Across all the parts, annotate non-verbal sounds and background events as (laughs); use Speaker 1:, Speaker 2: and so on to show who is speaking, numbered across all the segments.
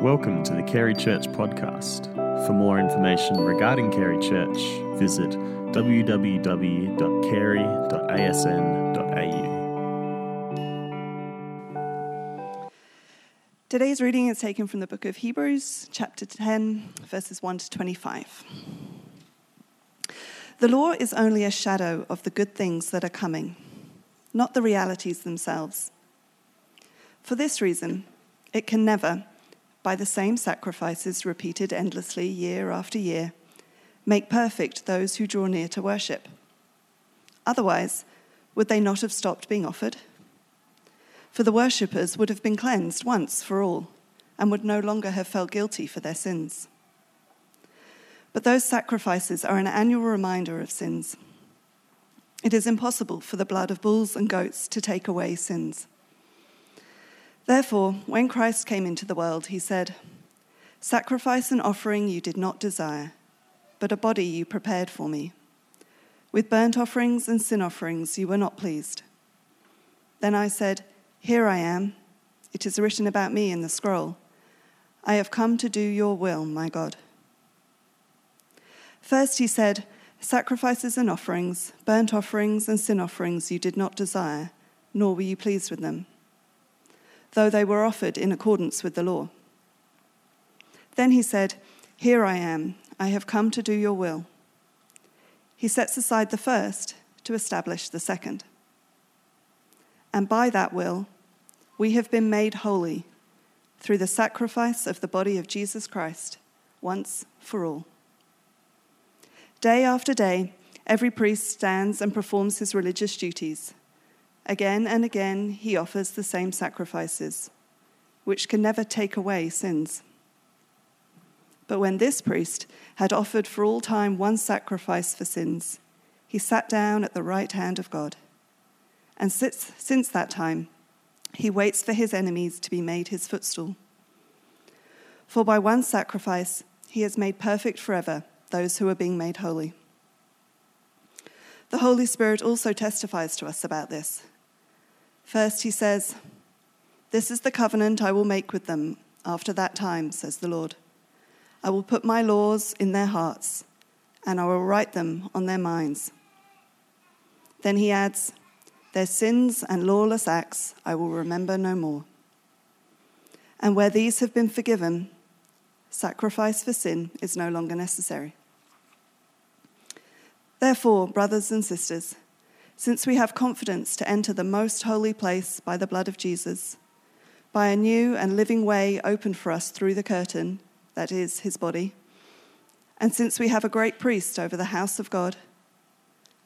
Speaker 1: Welcome to the Carey Church podcast. For more information regarding Carey Church, visit www.carey.asn.au.
Speaker 2: Today's reading is taken from the book of Hebrews, chapter 10, verses 1 to 25. The law is only a shadow of the good things that are coming, not the realities themselves. For this reason, it can never, by the same sacrifices repeated endlessly year after year, make perfect those who draw near to worship. Otherwise, would they not have stopped being offered? For the worshippers would have been cleansed once for all and would no longer have felt guilty for their sins. But those sacrifices are an annual reminder of sins. It is impossible for the blood of bulls and goats to take away sins. Therefore, when Christ came into the world, he said, Sacrifice and offering you did not desire, but a body you prepared for me. With burnt offerings and sin offerings you were not pleased. Then I said, Here I am. It is written about me in the scroll. I have come to do your will, my God. First he said, Sacrifices and offerings, burnt offerings and sin offerings you did not desire, nor were you pleased with them though they were offered in accordance with the law. Then he said, Here I am, I have come to do your will. He sets aside the first to establish the second. And by that will, we have been made holy through the sacrifice of the body of Jesus Christ, once for all. Day after day, every priest stands and performs his religious duties Again and again, he offers the same sacrifices, which can never take away sins. But when this priest had offered for all time one sacrifice for sins, he sat down at the right hand of God. And since, since that time, he waits for his enemies to be made his footstool. For by one sacrifice, he has made perfect forever those who are being made holy. The Holy Spirit also testifies to us about this. First, he says, This is the covenant I will make with them after that time, says the Lord. I will put my laws in their hearts, and I will write them on their minds. Then he adds, Their sins and lawless acts I will remember no more. And where these have been forgiven, sacrifice for sin is no longer necessary. Therefore, brothers and sisters, since we have confidence to enter the most holy place by the blood of Jesus, by a new and living way opened for us through the curtain, that is, his body, and since we have a great priest over the house of God,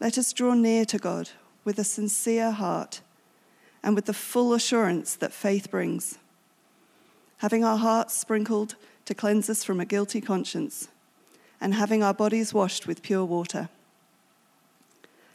Speaker 2: let us draw near to God with a sincere heart and with the full assurance that faith brings, having our hearts sprinkled to cleanse us from a guilty conscience, and having our bodies washed with pure water.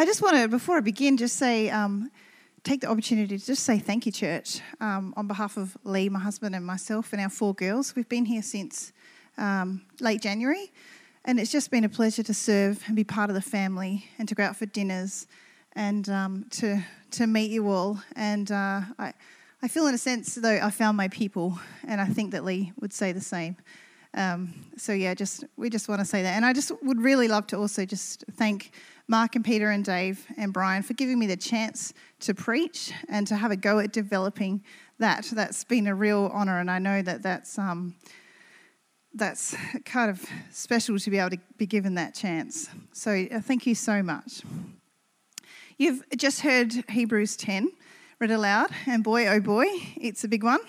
Speaker 3: I just want to, before I begin, just say, um, take the opportunity to just say thank you, church, um, on behalf of Lee, my husband, and myself, and our four girls. We've been here since um, late January, and it's just been a pleasure to serve and be part of the family and to go out for dinners and um, to to meet you all. And uh, I, I feel, in a sense, though, I found my people, and I think that Lee would say the same. Um, so yeah, just we just want to say that, and I just would really love to also just thank Mark and Peter and Dave and Brian for giving me the chance to preach and to have a go at developing that. That's been a real honour, and I know that that's um, that's kind of special to be able to be given that chance. So uh, thank you so much. You've just heard Hebrews 10 read aloud, and boy, oh boy, it's a big one.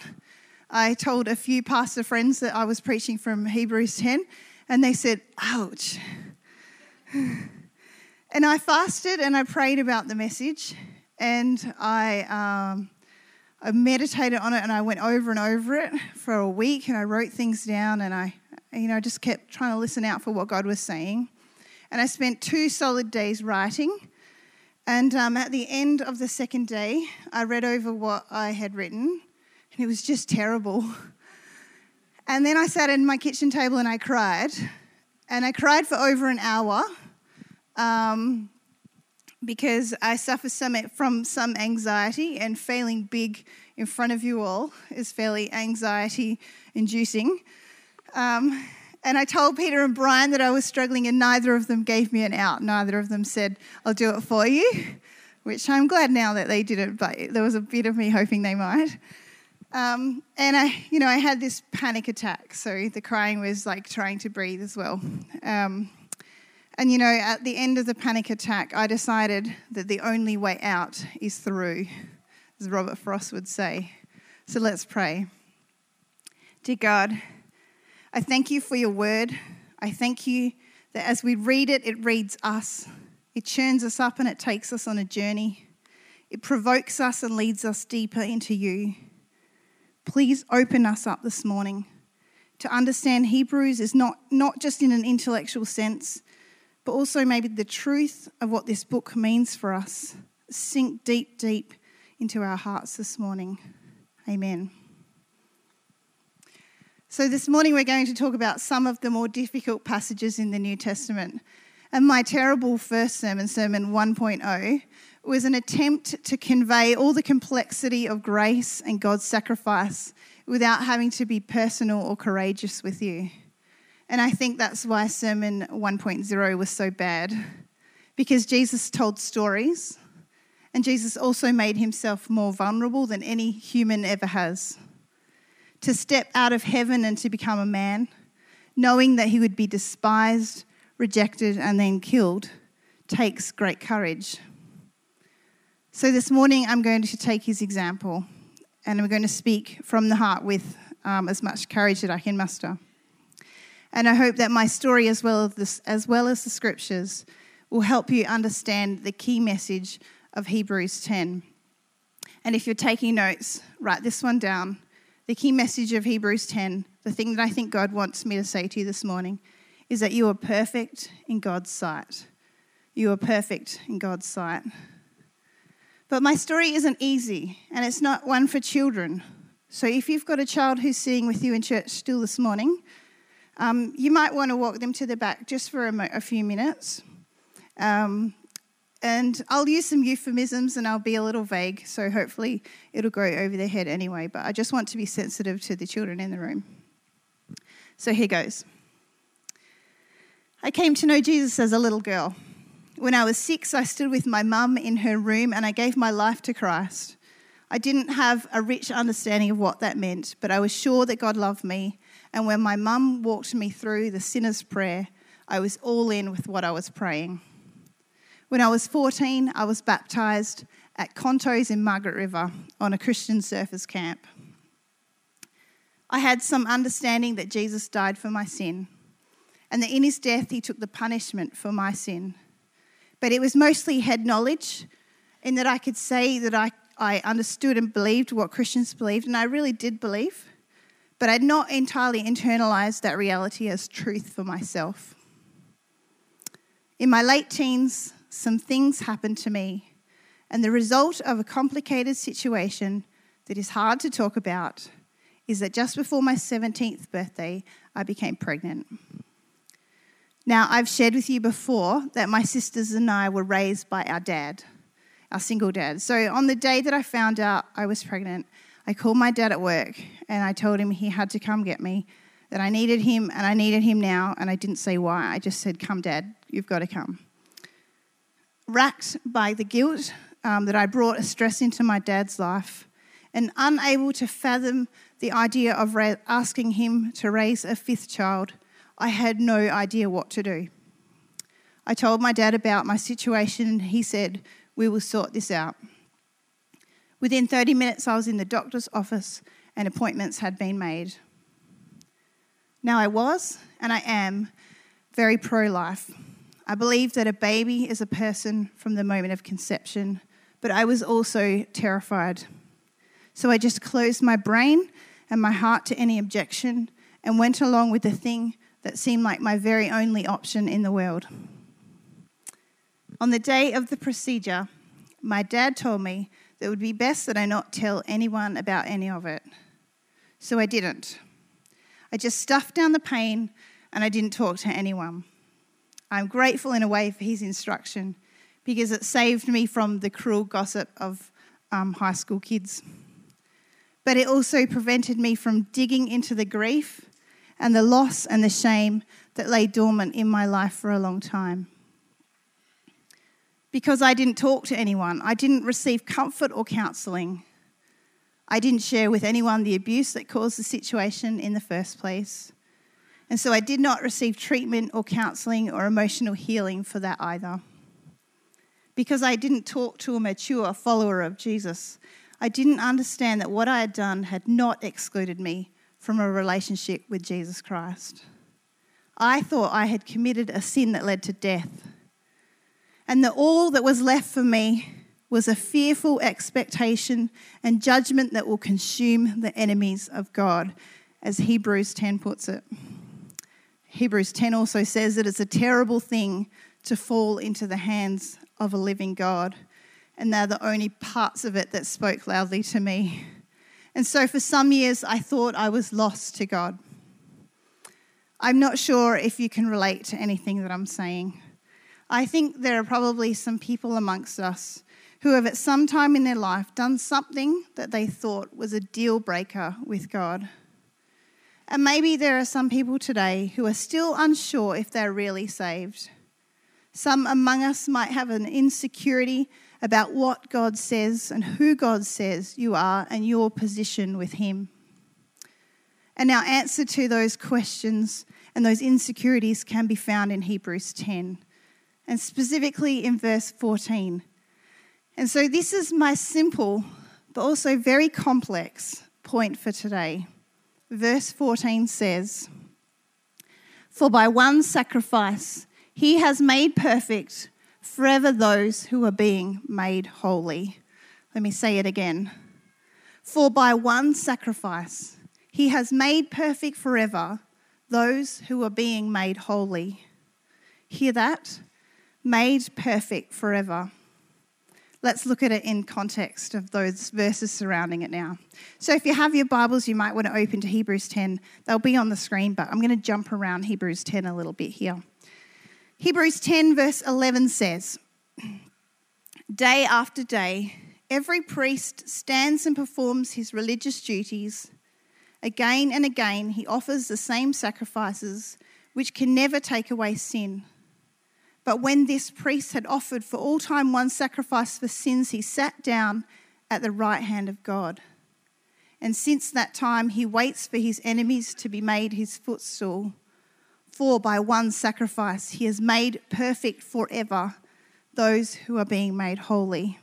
Speaker 3: I told a few pastor friends that I was preaching from Hebrews 10, and they said, ouch. (sighs) And I fasted and I prayed about the message and I, um, I meditated on it and I went over and over it for a week and I wrote things down and I, You know, just kept trying to listen out for what God was saying. And I spent two solid days writing. And um, at the end of the second day, I read over what I had written, and it was just terrible. (laughs) And then I sat at my kitchen table and I cried. And I cried for over an hour um, because I suffer some, from some anxiety, and failing big in front of you all is fairly anxiety inducing. Um, and I told Peter and Brian that I was struggling, and neither of them gave me an out. Neither of them said, I'll do it for you, which I'm glad now that they didn't, but there was a bit of me hoping they might. Um, and I, you know, I had this panic attack, so the crying was like trying to breathe as well. Um, and you know, at the end of the panic attack, I decided that the only way out is through, as Robert Frost would say. So let's pray. Dear God, I thank you for your word. I thank you that as we read it, it reads us. It churns us up and it takes us on a journey. It provokes us and leads us deeper into you. Please open us up this morning to understand Hebrews is not, not just in an intellectual sense, but also maybe the truth of what this book means for us. Sink deep, deep into our hearts this morning. Amen. So, this morning we're going to talk about some of the more difficult passages in the New Testament. And my terrible first sermon, Sermon 1.0, was an attempt to convey all the complexity of grace and God's sacrifice without having to be personal or courageous with you. And I think that's why Sermon 1.0 was so bad, because Jesus told stories, and Jesus also made himself more vulnerable than any human ever has to step out of heaven and to become a man, knowing that he would be despised, rejected, and then killed, takes great courage. So this morning, I'm going to take his example and I'm going to speak from the heart with um, as much courage that I can muster. And I hope that my story, as well as, this, as well as the scriptures, will help you understand the key message of Hebrews 10. And if you're taking notes, write this one down the key message of Hebrews 10, the thing that I think God wants me to say to you this morning, is that you are perfect in God's sight. You are perfect in God's sight. But my story isn't easy, and it's not one for children. So if you've got a child who's sitting with you in church still this morning, um, you might want to walk them to the back just for a, mo- a few minutes. Um, and I'll use some euphemisms and I'll be a little vague, so hopefully it'll go over their head anyway. But I just want to be sensitive to the children in the room. So here goes. I came to know Jesus as a little girl. When I was six, I stood with my mum in her room and I gave my life to Christ. I didn't have a rich understanding of what that meant, but I was sure that God loved me. And when my mum walked me through the sinner's prayer, I was all in with what I was praying. When I was 14, I was baptised at Contos in Margaret River on a Christian surfers camp. I had some understanding that Jesus died for my sin and that in his death he took the punishment for my sin. But it was mostly head knowledge in that I could say that I, I understood and believed what Christians believed, and I really did believe, but I'd not entirely internalized that reality as truth for myself. In my late teens, some things happened to me, and the result of a complicated situation that is hard to talk about is that just before my 17th birthday, I became pregnant. Now, I've shared with you before that my sisters and I were raised by our dad, our single dad. So, on the day that I found out I was pregnant, I called my dad at work and I told him he had to come get me, that I needed him and I needed him now, and I didn't say why. I just said, Come, dad, you've got to come racked by the guilt um, that I brought a stress into my dad's life, and unable to fathom the idea of ra- asking him to raise a fifth child, I had no idea what to do. I told my dad about my situation, and he said, We will sort this out. Within 30 minutes, I was in the doctor's office, and appointments had been made. Now, I was, and I am, very pro life. I believe that a baby is a person from the moment of conception, but I was also terrified. So I just closed my brain and my heart to any objection and went along with the thing that seemed like my very only option in the world. On the day of the procedure, my dad told me that it would be best that I not tell anyone about any of it. So I didn't. I just stuffed down the pain and I didn't talk to anyone. I'm grateful in a way for his instruction because it saved me from the cruel gossip of um, high school kids. But it also prevented me from digging into the grief and the loss and the shame that lay dormant in my life for a long time. Because I didn't talk to anyone, I didn't receive comfort or counselling. I didn't share with anyone the abuse that caused the situation in the first place. And so I did not receive treatment or counselling or emotional healing for that either. Because I didn't talk to a mature follower of Jesus, I didn't understand that what I had done had not excluded me from a relationship with Jesus Christ. I thought I had committed a sin that led to death. And that all that was left for me was a fearful expectation and judgment that will consume the enemies of God, as Hebrews 10 puts it. Hebrews 10 also says that it's a terrible thing to fall into the hands of a living God. And they're the only parts of it that spoke loudly to me. And so for some years, I thought I was lost to God. I'm not sure if you can relate to anything that I'm saying. I think there are probably some people amongst us who have at some time in their life done something that they thought was a deal breaker with God. And maybe there are some people today who are still unsure if they're really saved. Some among us might have an insecurity about what God says and who God says you are and your position with Him. And our answer to those questions and those insecurities can be found in Hebrews 10, and specifically in verse 14. And so, this is my simple but also very complex point for today. Verse 14 says, For by one sacrifice he has made perfect forever those who are being made holy. Let me say it again. For by one sacrifice he has made perfect forever those who are being made holy. Hear that? Made perfect forever. Let's look at it in context of those verses surrounding it now. So, if you have your Bibles, you might want to open to Hebrews 10. They'll be on the screen, but I'm going to jump around Hebrews 10 a little bit here. Hebrews 10, verse 11 says, Day after day, every priest stands and performs his religious duties. Again and again, he offers the same sacrifices, which can never take away sin. But when this priest had offered for all time one sacrifice for sins, he sat down at the right hand of God. And since that time, he waits for his enemies to be made his footstool. For by one sacrifice, he has made perfect forever those who are being made holy.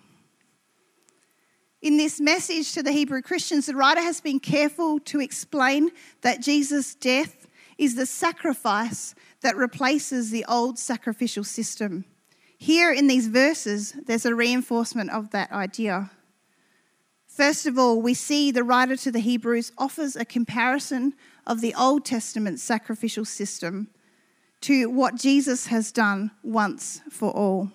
Speaker 3: In this message to the Hebrew Christians, the writer has been careful to explain that Jesus' death is the sacrifice that replaces the old sacrificial system. Here in these verses, there's a reinforcement of that idea. First of all, we see the writer to the Hebrews offers a comparison of the Old Testament sacrificial system to what Jesus has done once for all.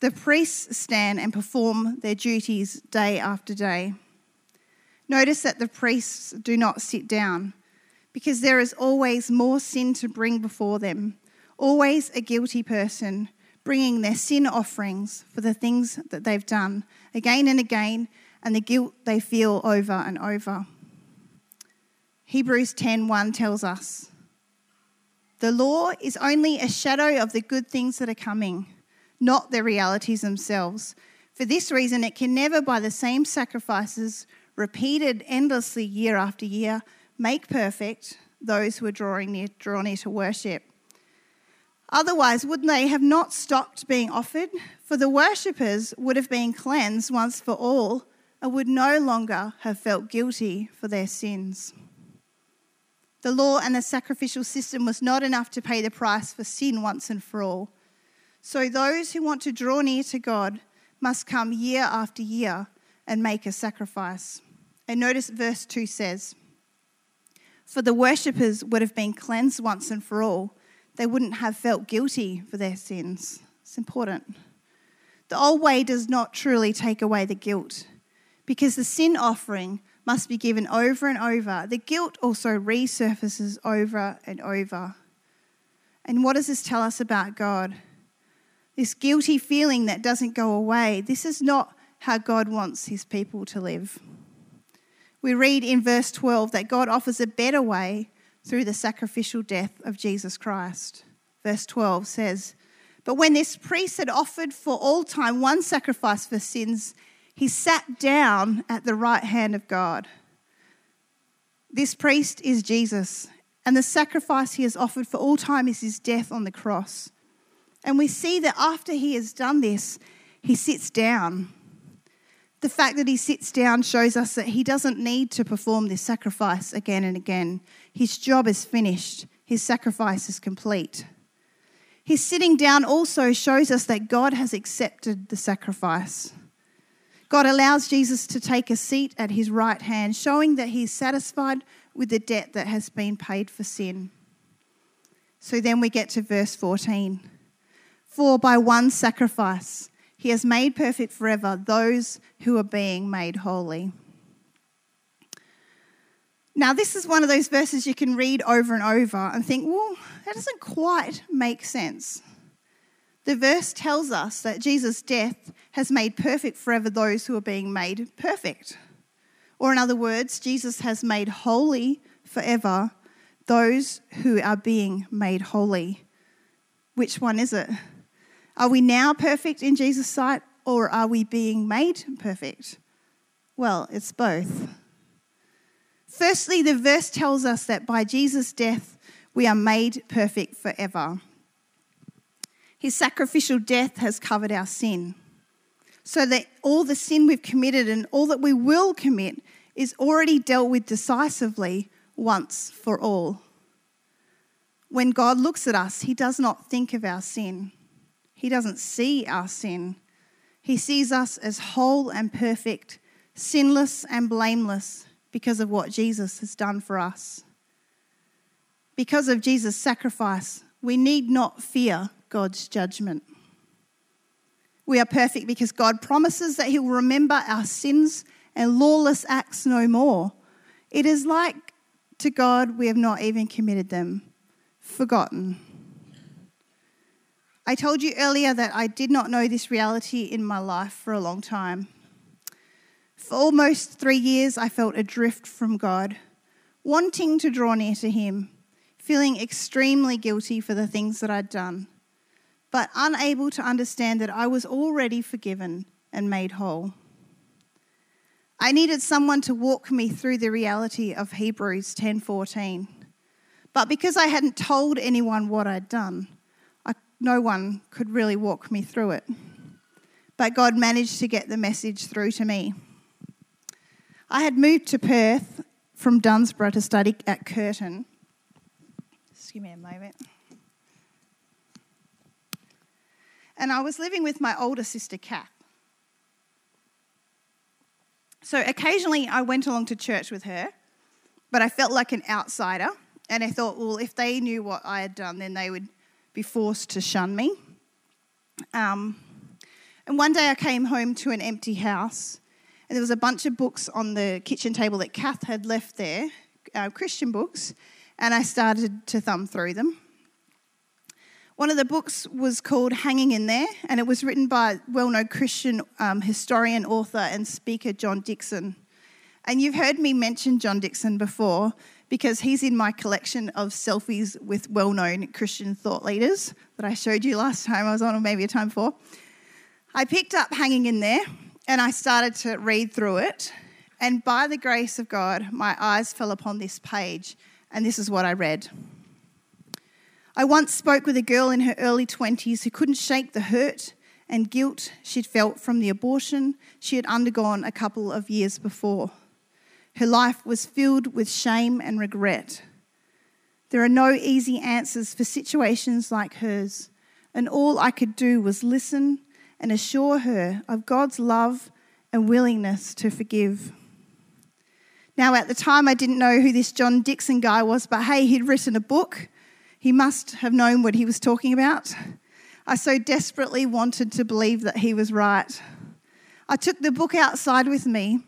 Speaker 3: The priests stand and perform their duties day after day. Notice that the priests do not sit down because there is always more sin to bring before them, always a guilty person bringing their sin offerings for the things that they've done again and again and the guilt they feel over and over. Hebrews 10:1 tells us, "The law is only a shadow of the good things that are coming, not the realities themselves. For this reason it can never by the same sacrifices repeated endlessly year after year make perfect those who are drawing near, near to worship. Otherwise, wouldn't they have not stopped being offered? For the worshippers would have been cleansed once for all and would no longer have felt guilty for their sins. The law and the sacrificial system was not enough to pay the price for sin once and for all. So those who want to draw near to God must come year after year and make a sacrifice. And notice verse 2 says, for the worshippers would have been cleansed once and for all. They wouldn't have felt guilty for their sins. It's important. The old way does not truly take away the guilt because the sin offering must be given over and over. The guilt also resurfaces over and over. And what does this tell us about God? This guilty feeling that doesn't go away. This is not how God wants his people to live. We read in verse 12 that God offers a better way through the sacrificial death of Jesus Christ. Verse 12 says, But when this priest had offered for all time one sacrifice for sins, he sat down at the right hand of God. This priest is Jesus, and the sacrifice he has offered for all time is his death on the cross. And we see that after he has done this, he sits down. The fact that he sits down shows us that he doesn't need to perform this sacrifice again and again. His job is finished, his sacrifice is complete. His sitting down also shows us that God has accepted the sacrifice. God allows Jesus to take a seat at his right hand, showing that he is satisfied with the debt that has been paid for sin. So then we get to verse 14. For by one sacrifice he has made perfect forever those who are being made holy. Now, this is one of those verses you can read over and over and think, well, that doesn't quite make sense. The verse tells us that Jesus' death has made perfect forever those who are being made perfect. Or, in other words, Jesus has made holy forever those who are being made holy. Which one is it? Are we now perfect in Jesus' sight or are we being made perfect? Well, it's both. Firstly, the verse tells us that by Jesus' death, we are made perfect forever. His sacrificial death has covered our sin. So that all the sin we've committed and all that we will commit is already dealt with decisively once for all. When God looks at us, He does not think of our sin, He doesn't see our sin. He sees us as whole and perfect, sinless and blameless because of what Jesus has done for us. Because of Jesus' sacrifice, we need not fear God's judgment. We are perfect because God promises that He will remember our sins and lawless acts no more. It is like to God we have not even committed them, forgotten. I told you earlier that I did not know this reality in my life for a long time. For almost three years, I felt adrift from God, wanting to draw near to Him, feeling extremely guilty for the things that I'd done but unable to understand that I was already forgiven and made whole. I needed someone to walk me through the reality of Hebrews 10:14. But because I hadn't told anyone what I'd done, no one could really walk me through it. But God managed to get the message through to me. I had moved to Perth from Dunsborough to study at Curtin. Just give me a moment. and I was living with my older sister, Kath. So occasionally I went along to church with her, but I felt like an outsider. And I thought, well, if they knew what I had done, then they would be forced to shun me. Um, and one day I came home to an empty house, and there was a bunch of books on the kitchen table that Kath had left there, uh, Christian books, and I started to thumb through them. One of the books was called Hanging in There, and it was written by well known Christian um, historian, author, and speaker John Dickson. And you've heard me mention John Dickson before because he's in my collection of selfies with well known Christian thought leaders that I showed you last time I was on, or maybe a time before. I picked up Hanging in There and I started to read through it. And by the grace of God, my eyes fell upon this page, and this is what I read. I once spoke with a girl in her early 20s who couldn't shake the hurt and guilt she'd felt from the abortion she had undergone a couple of years before. Her life was filled with shame and regret. There are no easy answers for situations like hers, and all I could do was listen and assure her of God's love and willingness to forgive. Now, at the time, I didn't know who this John Dickson guy was, but hey, he'd written a book. He must have known what he was talking about. I so desperately wanted to believe that he was right. I took the book outside with me,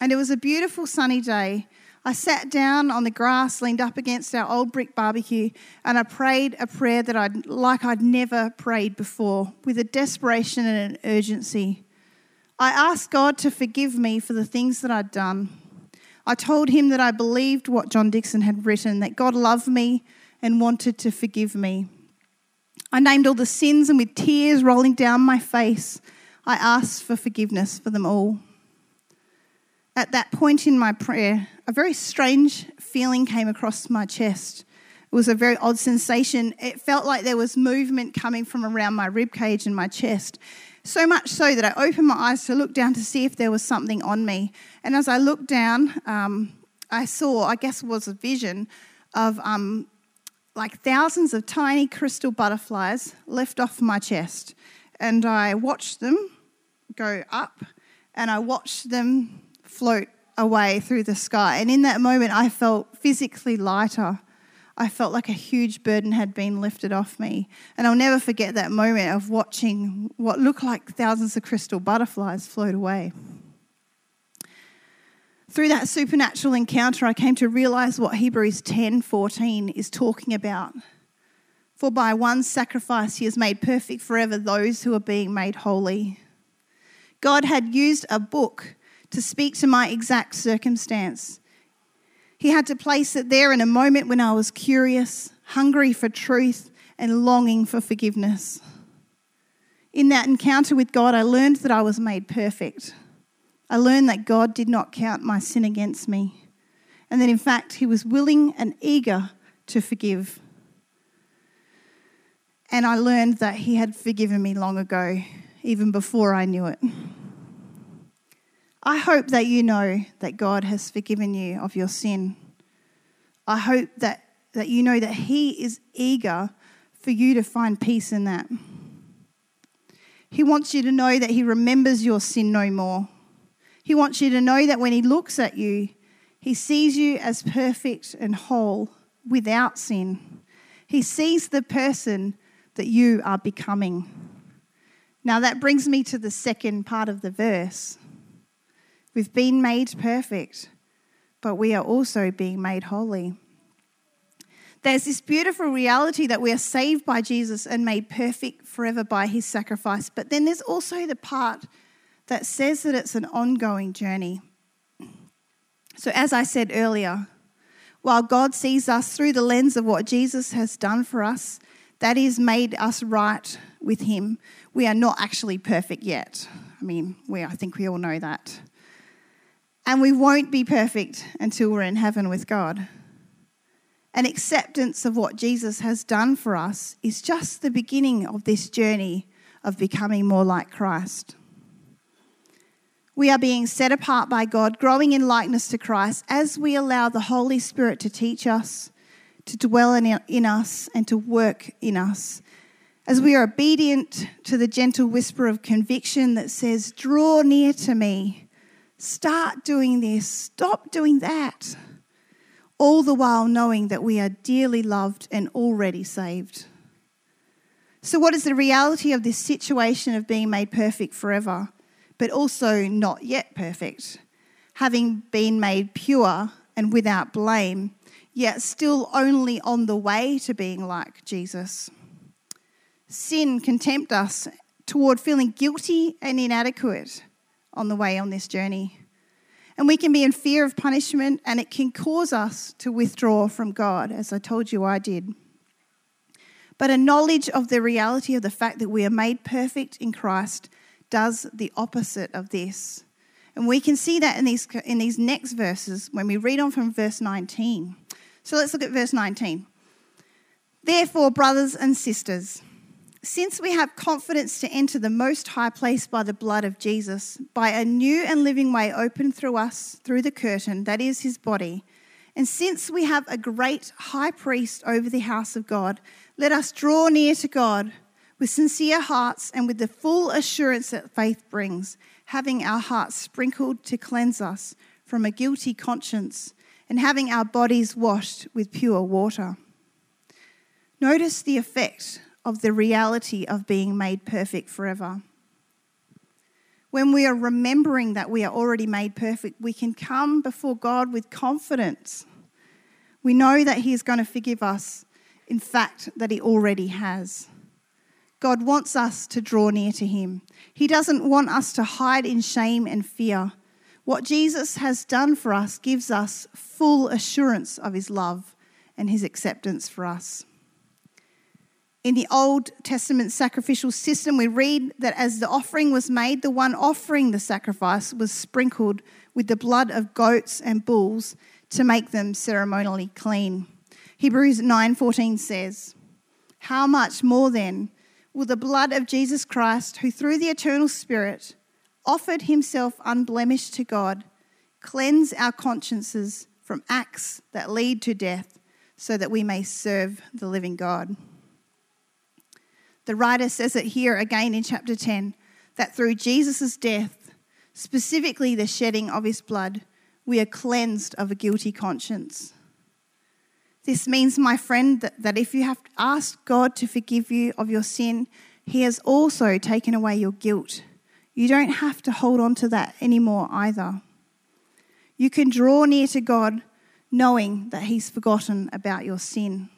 Speaker 3: and it was a beautiful sunny day. I sat down on the grass, leaned up against our old brick barbecue, and I prayed a prayer that I'd like I'd never prayed before, with a desperation and an urgency. I asked God to forgive me for the things that I'd done. I told him that I believed what John Dickson had written, that God loved me and wanted to forgive me. I named all the sins, and with tears rolling down my face, I asked for forgiveness for them all. At that point in my prayer, a very strange feeling came across my chest. It was a very odd sensation. It felt like there was movement coming from around my rib cage and my chest. So much so that I opened my eyes to look down to see if there was something on me. And as I looked down, um, I saw, I guess it was a vision of um, like thousands of tiny crystal butterflies left off my chest. And I watched them go up and I watched them float away through the sky. And in that moment, I felt physically lighter. I felt like a huge burden had been lifted off me. And I'll never forget that moment of watching what looked like thousands of crystal butterflies float away. Through that supernatural encounter, I came to realize what Hebrews 10 14 is talking about. For by one sacrifice he has made perfect forever those who are being made holy. God had used a book to speak to my exact circumstance. He had to place it there in a moment when I was curious, hungry for truth, and longing for forgiveness. In that encounter with God, I learned that I was made perfect. I learned that God did not count my sin against me, and that in fact, He was willing and eager to forgive. And I learned that He had forgiven me long ago, even before I knew it. I hope that you know that God has forgiven you of your sin. I hope that, that you know that He is eager for you to find peace in that. He wants you to know that He remembers your sin no more. He wants you to know that when He looks at you, He sees you as perfect and whole without sin. He sees the person that you are becoming. Now, that brings me to the second part of the verse. We've been made perfect, but we are also being made holy. There's this beautiful reality that we are saved by Jesus and made perfect forever by his sacrifice. But then there's also the part that says that it's an ongoing journey. So, as I said earlier, while God sees us through the lens of what Jesus has done for us, that is made us right with him, we are not actually perfect yet. I mean, we, I think we all know that. And we won't be perfect until we're in heaven with God. An acceptance of what Jesus has done for us is just the beginning of this journey of becoming more like Christ. We are being set apart by God, growing in likeness to Christ as we allow the Holy Spirit to teach us, to dwell in, in us, and to work in us. As we are obedient to the gentle whisper of conviction that says, Draw near to me, Start doing this, stop doing that. All the while knowing that we are dearly loved and already saved. So, what is the reality of this situation of being made perfect forever, but also not yet perfect? Having been made pure and without blame, yet still only on the way to being like Jesus. Sin can tempt us toward feeling guilty and inadequate on the way on this journey. And we can be in fear of punishment, and it can cause us to withdraw from God, as I told you I did. But a knowledge of the reality of the fact that we are made perfect in Christ does the opposite of this. And we can see that in these, in these next verses when we read on from verse 19. So let's look at verse 19. Therefore, brothers and sisters, since we have confidence to enter the most high place by the blood of Jesus, by a new and living way opened through us, through the curtain, that is his body, and since we have a great high priest over the house of God, let us draw near to God with sincere hearts and with the full assurance that faith brings, having our hearts sprinkled to cleanse us from a guilty conscience and having our bodies washed with pure water. Notice the effect of the reality of being made perfect forever. When we are remembering that we are already made perfect, we can come before God with confidence. We know that He is going to forgive us, in fact, that He already has. God wants us to draw near to Him. He doesn't want us to hide in shame and fear. What Jesus has done for us gives us full assurance of His love and His acceptance for us. In the Old Testament sacrificial system, we read that as the offering was made, the one offering the sacrifice was sprinkled with the blood of goats and bulls to make them ceremonially clean. Hebrews 9:14 says, "How much more then will the blood of Jesus Christ, who through the eternal Spirit offered himself unblemished to God, cleanse our consciences from acts that lead to death, so that we may serve the living God?" The writer says it here again in chapter 10 that through Jesus' death, specifically the shedding of his blood, we are cleansed of a guilty conscience. This means, my friend, that, that if you have asked God to forgive you of your sin, he has also taken away your guilt. You don't have to hold on to that anymore either. You can draw near to God knowing that he's forgotten about your sin.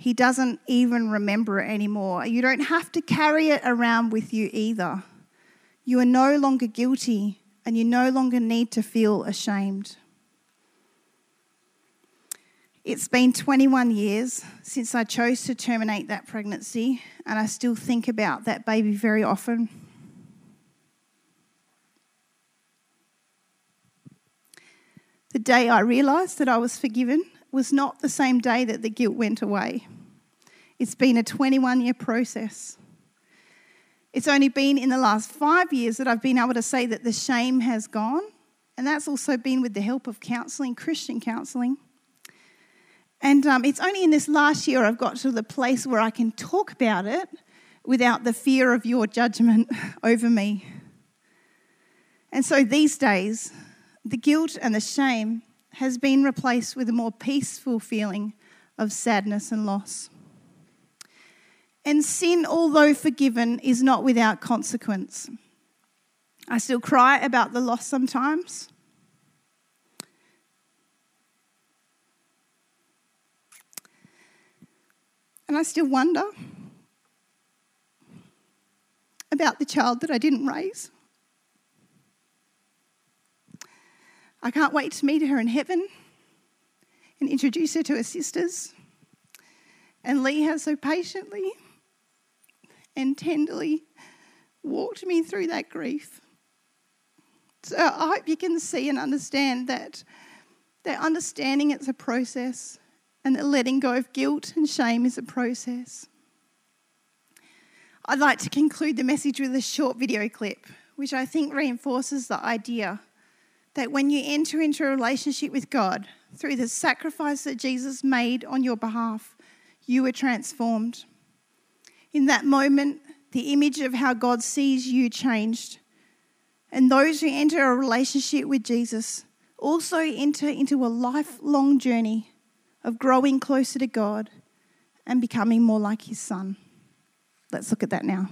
Speaker 3: He doesn't even remember it anymore. You don't have to carry it around with you either. You are no longer guilty and you no longer need to feel ashamed. It's been 21 years since I chose to terminate that pregnancy, and I still think about that baby very often. The day I realised that I was forgiven was not the same day that the guilt went away. It's been a 21 year process. It's only been in the last five years that I've been able to say that the shame has gone, and that's also been with the help of counselling, Christian counselling. And um, it's only in this last year I've got to the place where I can talk about it without the fear of your judgment (laughs) over me. And so these days, the guilt and the shame has been replaced with a more peaceful feeling of sadness and loss. And sin, although forgiven, is not without consequence. I still cry about the loss sometimes. And I still wonder about the child that I didn't raise. I can't wait to meet her in heaven and introduce her to her sisters. And Lee has so patiently and tenderly walked me through that grief. So I hope you can see and understand that that understanding it's a process and that letting go of guilt and shame is a process. I'd like to conclude the message with a short video clip, which I think reinforces the idea that when you enter into a relationship with God through the sacrifice that Jesus made on your behalf, you are transformed. In that moment, the image of how God sees you changed. And those who enter a relationship with Jesus also enter into a lifelong journey of growing closer to God and becoming more like His Son. Let's look at that now.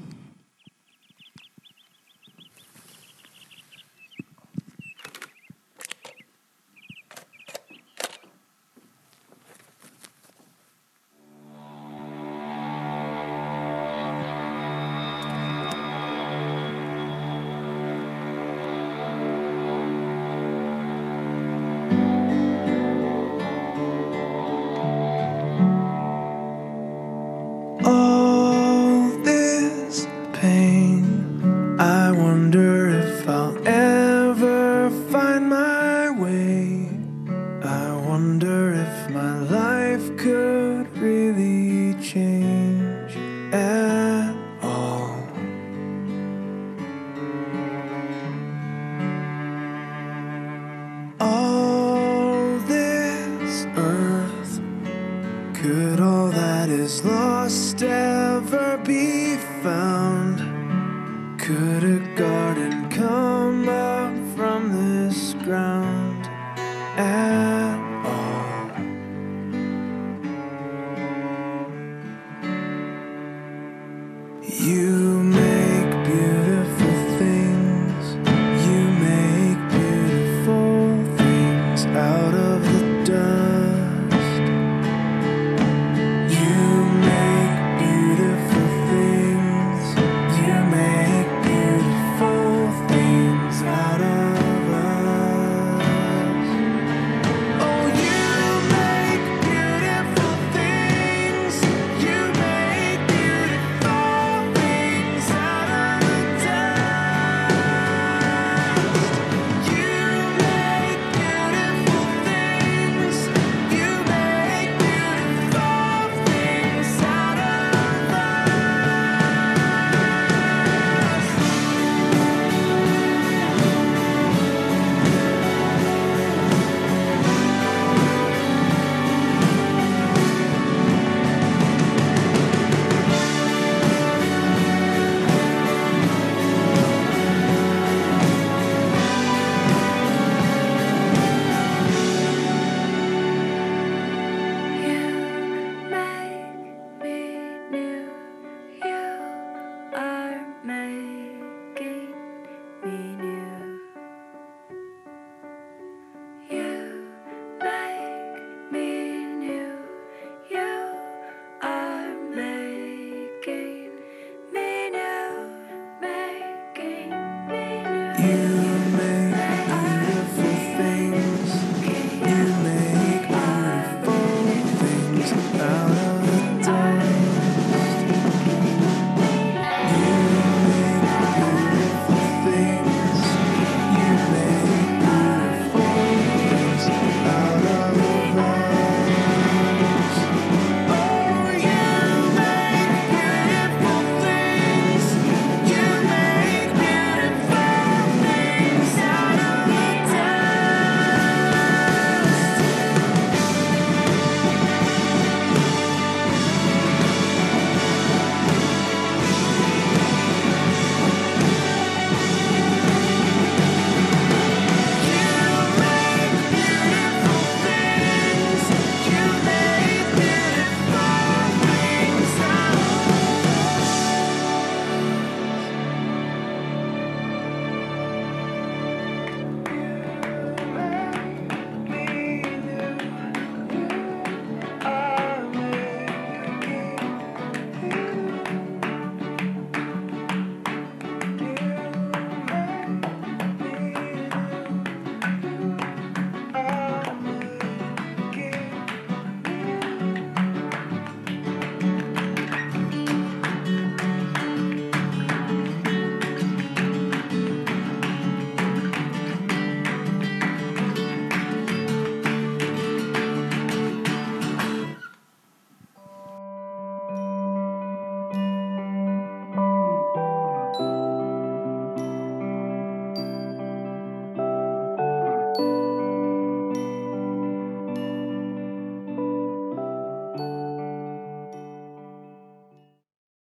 Speaker 4: Could a